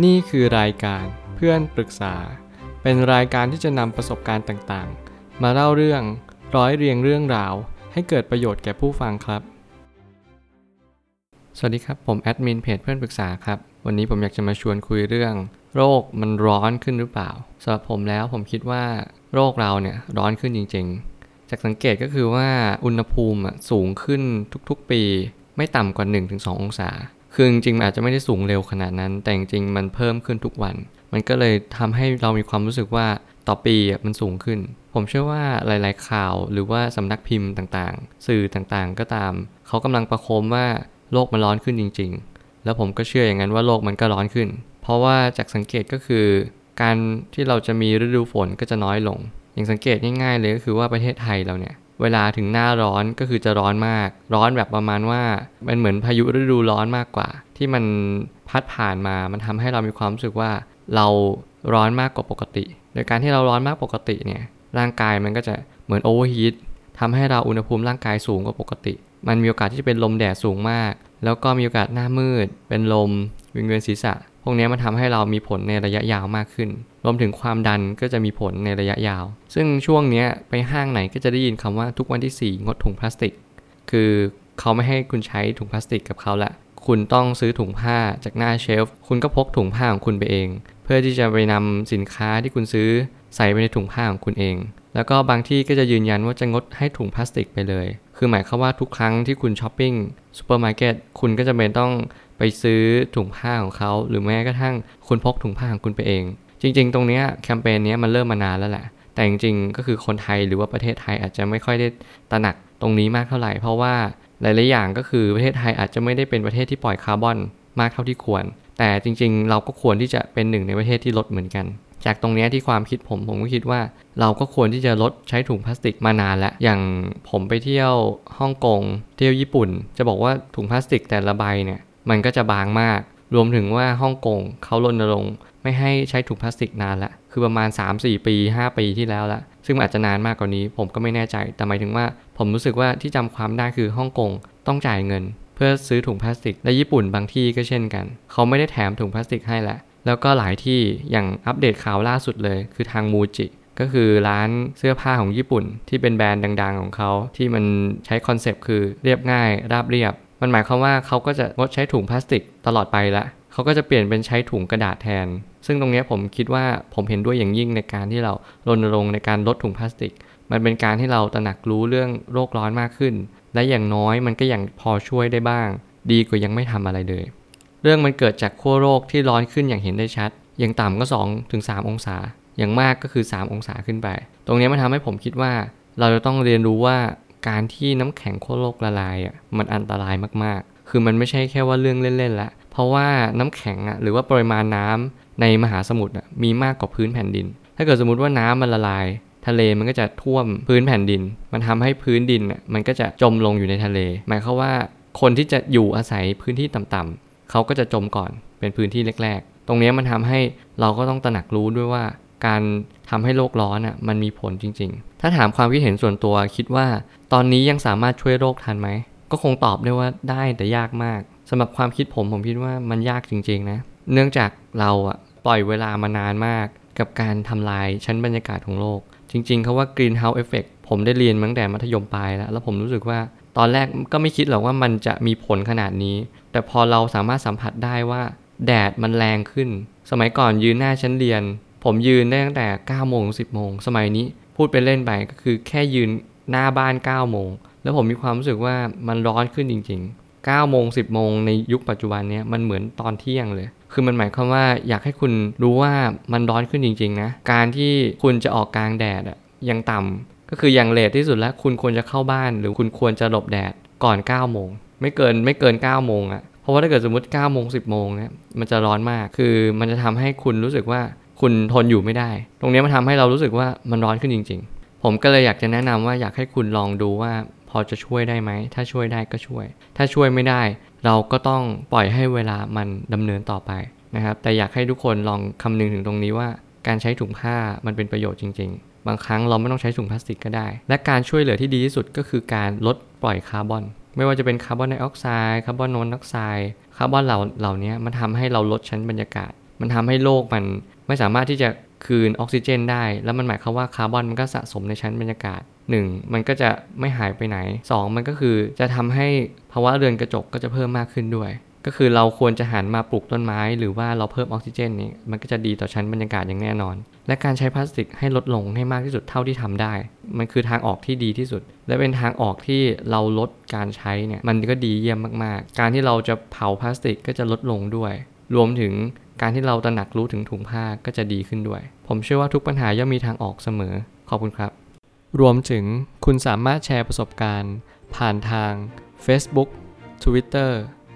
นี่คือรายการเพื่อนปรึกษา เป็นรายการที่จะนำประสบการณ์ต่างๆ มาเล่าเรื่องร้อยเรียงเรื่องราว ให้เกิดประโยชน์แก่ผู้ฟังครับ สวัสดีครับ ผมแอดมินเพจเพื่อนปรึกษาครับ วันนี้ผมอยากจะมาชวนคุยเรื่อง โรคมันร้อนขึ้นหรือเปล่าสำหรับผมแล้วผมคิดว่าโรคเราเนี่ยร้อนขึ้นจริง ๆ จากสังเกตก็คือว่าอุณหภูมิสูงขึ้นทุกๆปี ไม่ต่ำกว่า 1-2 องศา คือจริงๆอาจจะไม่ได้สูงเร็วขนาดนั้น แต่จริงๆมันเพิ่มขึ้นทุกวัน มันก็เลยทำให้เรามีความรู้สึกว่าต่อปีมันสูงขึ้น ผมเชื่อว่าหลาย ๆ ข่าวหรือว่าสำนักพิมพ์ต่างๆ สื่อต่างๆ ก็ตาม เขากำลังประโคมว่าโลกมันร้อนขึ้นจริง ๆ แล้วผมก็เชื่ออย่างนั้นว่าโลกมันก็ร้อนขึ้น เพราะว่าจากสังเกตก็คือ การที่เราจะมีฤดูฝนก็จะน้อยลง อย่างสังเกตง่ายๆเลยก็คือว่าประเทศไทยเราเนี่ย เวลาถึงหน้าร้อนก็คือจะร้อนมาก ร้อนแบบประมาณว่า มันเหมือนพายุฤดูร้อนมากกว่า ที่มันพัดผ่านมา มันทำให้เรามีความรู้สึกว่าเราร้อนมากกว่าปกติ โดยการที่เราร้อนมากปกติเนี่ยร่างกายมันก็จะเหมือน overheat ทำให้เราอุณหภูมิร่างกายสูงกว่าปกติ มันมีโอกาสที่จะเป็นลมแดดสูงมาก แล้วก็มีโอกาสหน้ามืด เป็นลมวิงเวียนศีรษะ พวกนี้มันทำให้เรามีผลในระยะยาวมากขึ้น รวมถึงความดันก็จะมีผลในระยะยาว ซึ่งช่วงนี้ไปห้างไหนก็จะได้ยินคำว่าทุกวันที่ 4 งดถุงพลาสติก คือเขาไม่ให้คุณใช้ถุงพลาสติกกับเขาละ คุณต้องซื้อถุงผ้าจากหน้า shelf คุณก็พกถุงผ้าของคุณไปเอง เพื่อที่จะไปนำสินค้าที่คุณซื้อใส่ไปในถุงผ้าของคุณเอง แล้วก็บางที่ก็จะยืนยันว่าจะงดให้ถุงพลาสติกไปเลยคือหมายความว่าทุกครั้งที่คุณช้อปปิ้งซูเปอร์มาร์เก็ตคุณก็จะเป็นต้องไปซื้อถุงผ้าของเขาหรือแม้กระทั่งคุณพกถุงผ้าของคุณไปเอง จริง ๆ ตรงนี้แคมเปญนี้มันเริ่มมานานแล้วแหละ แต่จริงๆ ก็คือคนไทยหรือว่าประเทศไทยอาจจะไม่ค่อยได้ตระหนักตรงนี้มากเท่าไหร่ เพราะว่าหลายๆอย่างก็คือประเทศไทยอาจจะไม่ได้เป็นประเทศที่ปล่อยคาร์บอนมากเท่าที่ควร แต่จริง ๆ เราก็ควรที่จะเป็นหนึ่งในประเทศที่ลดเหมือนกัน จากตรงนี้ที่ความคิดผมผมก็คิดว่า เราก็ควรที่จะลดใช้ถุงพลาสติกมานานแล้วอย่างผมไปเที่ยวฮ่องกงเที่ยวญี่ปุ่น จะบอกว่าถุงพลาสติกแต่ละใบเนี่ยมันก็จะบางมาก รวมถึงว่าฮ่องกงเขารณรงค์ไม่ให้ใช้ถุงพลาสติกนานละคือประมาณ 3-4 ปี 5 ปีที่แล้วละซึ่งอาจจะนานมากกว่านี้ ผมก็ไม่แน่ใจแต่หมายถึงว่า ผมรู้สึกว่าที่จำความได้คือฮ่องกงต้องจ่ายเงิน เพื่อซื้อถุงพลาสติกและญี่ปุ่นบางที่ก็เช่นกัน เขาไม่ได้แถมถุงพลาสติกให้ละ แล้วก็หลายที่อย่างอัปเดตข่าวล่าสุดเลย คือทางมูจิ ก็คือร้านเสื้อผ้าของญี่ปุ่น ที่เป็นแบรนด์ดัง ๆ ของเขาที่มันใช้คอนเซปต์คือเรียบง่าย ราบเรียบ มันหมายความว่าเขาก็จะงดใช้ถุงพลาสติกตลอดไปละเขาก็จะเปลี่ยนเป็นใช้ถุงกระดาษแทน ซึ่งตรงนี้ผมคิดว่าผมเห็นด้วยอย่างยิ่งในการที่เรารณรงค์ในการลดถุงพลาสติก มันเป็นการที่เราตระหนักรู้เรื่องโลกร้อนมากขึ้น และอย่างน้อยมันก็ยังพอช่วยได้บ้าง ดีกว่ายังไม่ทำอะไรเลย เรื่องมันเกิดจากขั้วโลกที่ร้อนขึ้นอย่างเห็นได้ชัด อย่างต่ำก็2ถึง3องศา อย่างมากก็คือ 3 องศาขึ้นไป ตรงนี้มันทำให้ผมคิดว่า เราจะต้องเรียนรู้ว่าการที่น้ำแข็งขั้วโลกละลายอะมันอันตรายมากๆ คือมันไม่ใช่แค่ว่าเรื่องเล่นๆละ เพราะว่าน้ำแข็งอะหรือว่าปริมาณน้ำในมหาสมุทรอะมีมากกว่าพื้นแผ่นดิน ถ้าเกิดสมมติว่าน้ำมันละลาย ทะเลมันก็จะท่วมพื้นแผ่นดิน มันทำให้พื้นดินอะมันก็จะจมลงอยู่ในทะเล หมายความว่าคนที่จะอยู่อาศัยพื้นที่ต่ำๆ เขาก็จะจมก่อนเป็นพื้นที่แรกๆ ตรงนี้มันทำให้เราก็ต้องตระหนักรู้ด้วยว่า การทำให้โลกร้อนอะมันมีผลจริง ๆ ถ้าถามความคิดเห็นส่วนตัวคิดว่า ตอนนี้ยังสามารถช่วยโรคทันไหม ก็คงตอบได้ว่าได้แต่ยากมากสำหรับความคิดผมผมคิดว่ามันยากจริงๆนะ เนื่องจากเราอะปล่อยเวลามานานมาก กับการทำลายชั้นบรรยากาศของโลก จริงๆคาว่า greenhouse effect ผมได้เรียนมาตั้งแต่มัธยมปลายแล้ว แล้วผมรู้สึกว่าตอนแรกก็ไม่คิดหรอกว่ามันจะมีผลขนาดนี้ แต่พอเราสามารถสัมผัสได้ว่าแดดมันแรงขึ้น สมัยก่อนยืนหน้าชั้นเรียน ผมยืนได้ตั้งแต่9โมง10โมง สมัยนี้พูดไปเล่นไปก็คือแค่ยืนหน้าบ้าน9โมง แล้วผมมีความรู้สึกว่ามันร้อนขึ้นจริง ๆ9โมง10โมงในยุคปัจจุบันนี้มันเหมือนตอนเที่ยงเลยคือมันหมายความว่าอยากให้คุณรู้ว่ามันร้อนขึ้นจริง ๆ นะ การที่คุณจะออกกลางแดดอะยังต่ำ ก็คืออย่างเลทที่สุดแล้วคุณควรจะเข้าบ้าน หรือคุณควรจะหลบแดดก่อน9โมงไม่เกินไม่เกิน9โมงอะเพราะว่าถ้าเกิดสมมติ9โมง10โมงเนี่ยมันจะร้อนมากคือมันจะทำให้คุณรู้สึกว่าคุณทนอยู่ไม่ได้ ตรงนี้มันทำให้เรารู้สึกว่ามันร้อนขึ้นจริง ๆ ผมก็เลยอยากจะแนะนำว่าอยากให้คุณลองดูว่าพอจะช่วยได้ไหม ถ้าช่วยได้ก็ช่วย ถ้าช่วยไม่ได้ เราก็ต้องปล่อยให้เวลามันดำเนินต่อไปนะครับ แต่อยากให้ทุกคนลองคำนึงถึงตรงนี้ว่า การใช้ถุงผ้ามันเป็นประโยชน์จริง ๆ บางครั้งเราไม่ต้องใช้ถุงพลาสติกก็ได้ และการช่วยเหลือที่ดีที่สุดก็คือการลดปล่อยคาร์บอน ไม่ว่าจะเป็นคาร์บอนไดออกไซด์คาร์บอนมอนอกไซด์คาร์บอนเหล่าเหล่านี้มันทำให้เราลดชั้นบรรยากาศ มันทำให้โลกมันไม่สามารถที่จะคืนออกซิเจนได้ แล้วมันหมายความว่าคาร์บอนมันก็สะสมในชั้นบรรยากาศ 1. มันก็จะไม่หายไปไหน 2. มันก็คือจะทำให้ภาวะเรือนกระจกก็จะเพิ่มมากขึ้นด้วย ก็คือเราควรจะหันมาปลูกต้นไม้ หรือว่าเราเพิ่มออกซิเจนนี้มันก็จะดีต่อชั้นบรรยากาศอย่างแน่นอน และการใช้พลาสติกให้ลดลงให้มากที่สุดเท่าที่ทำได้ มันคือทางออกที่ดีที่สุด และเป็นทางออกที่เราลดการใช้เนี่ยมันก็ดีเยี่ยมมากๆ การที่เราจะเผาพลาสติกก็จะลดลงด้วย รวมถึงการที่เราตระหนักรู้ถึงถุงผ้าก็จะดีขึ้นด้วย ผมเชื่อว่าทุกปัญหาย่อมมีทางออกเสมอ ขอบคุณครับ รวมถึงคุณสามารถแชร์ประสบการณ์ ผ่านทาง Facebook Twitter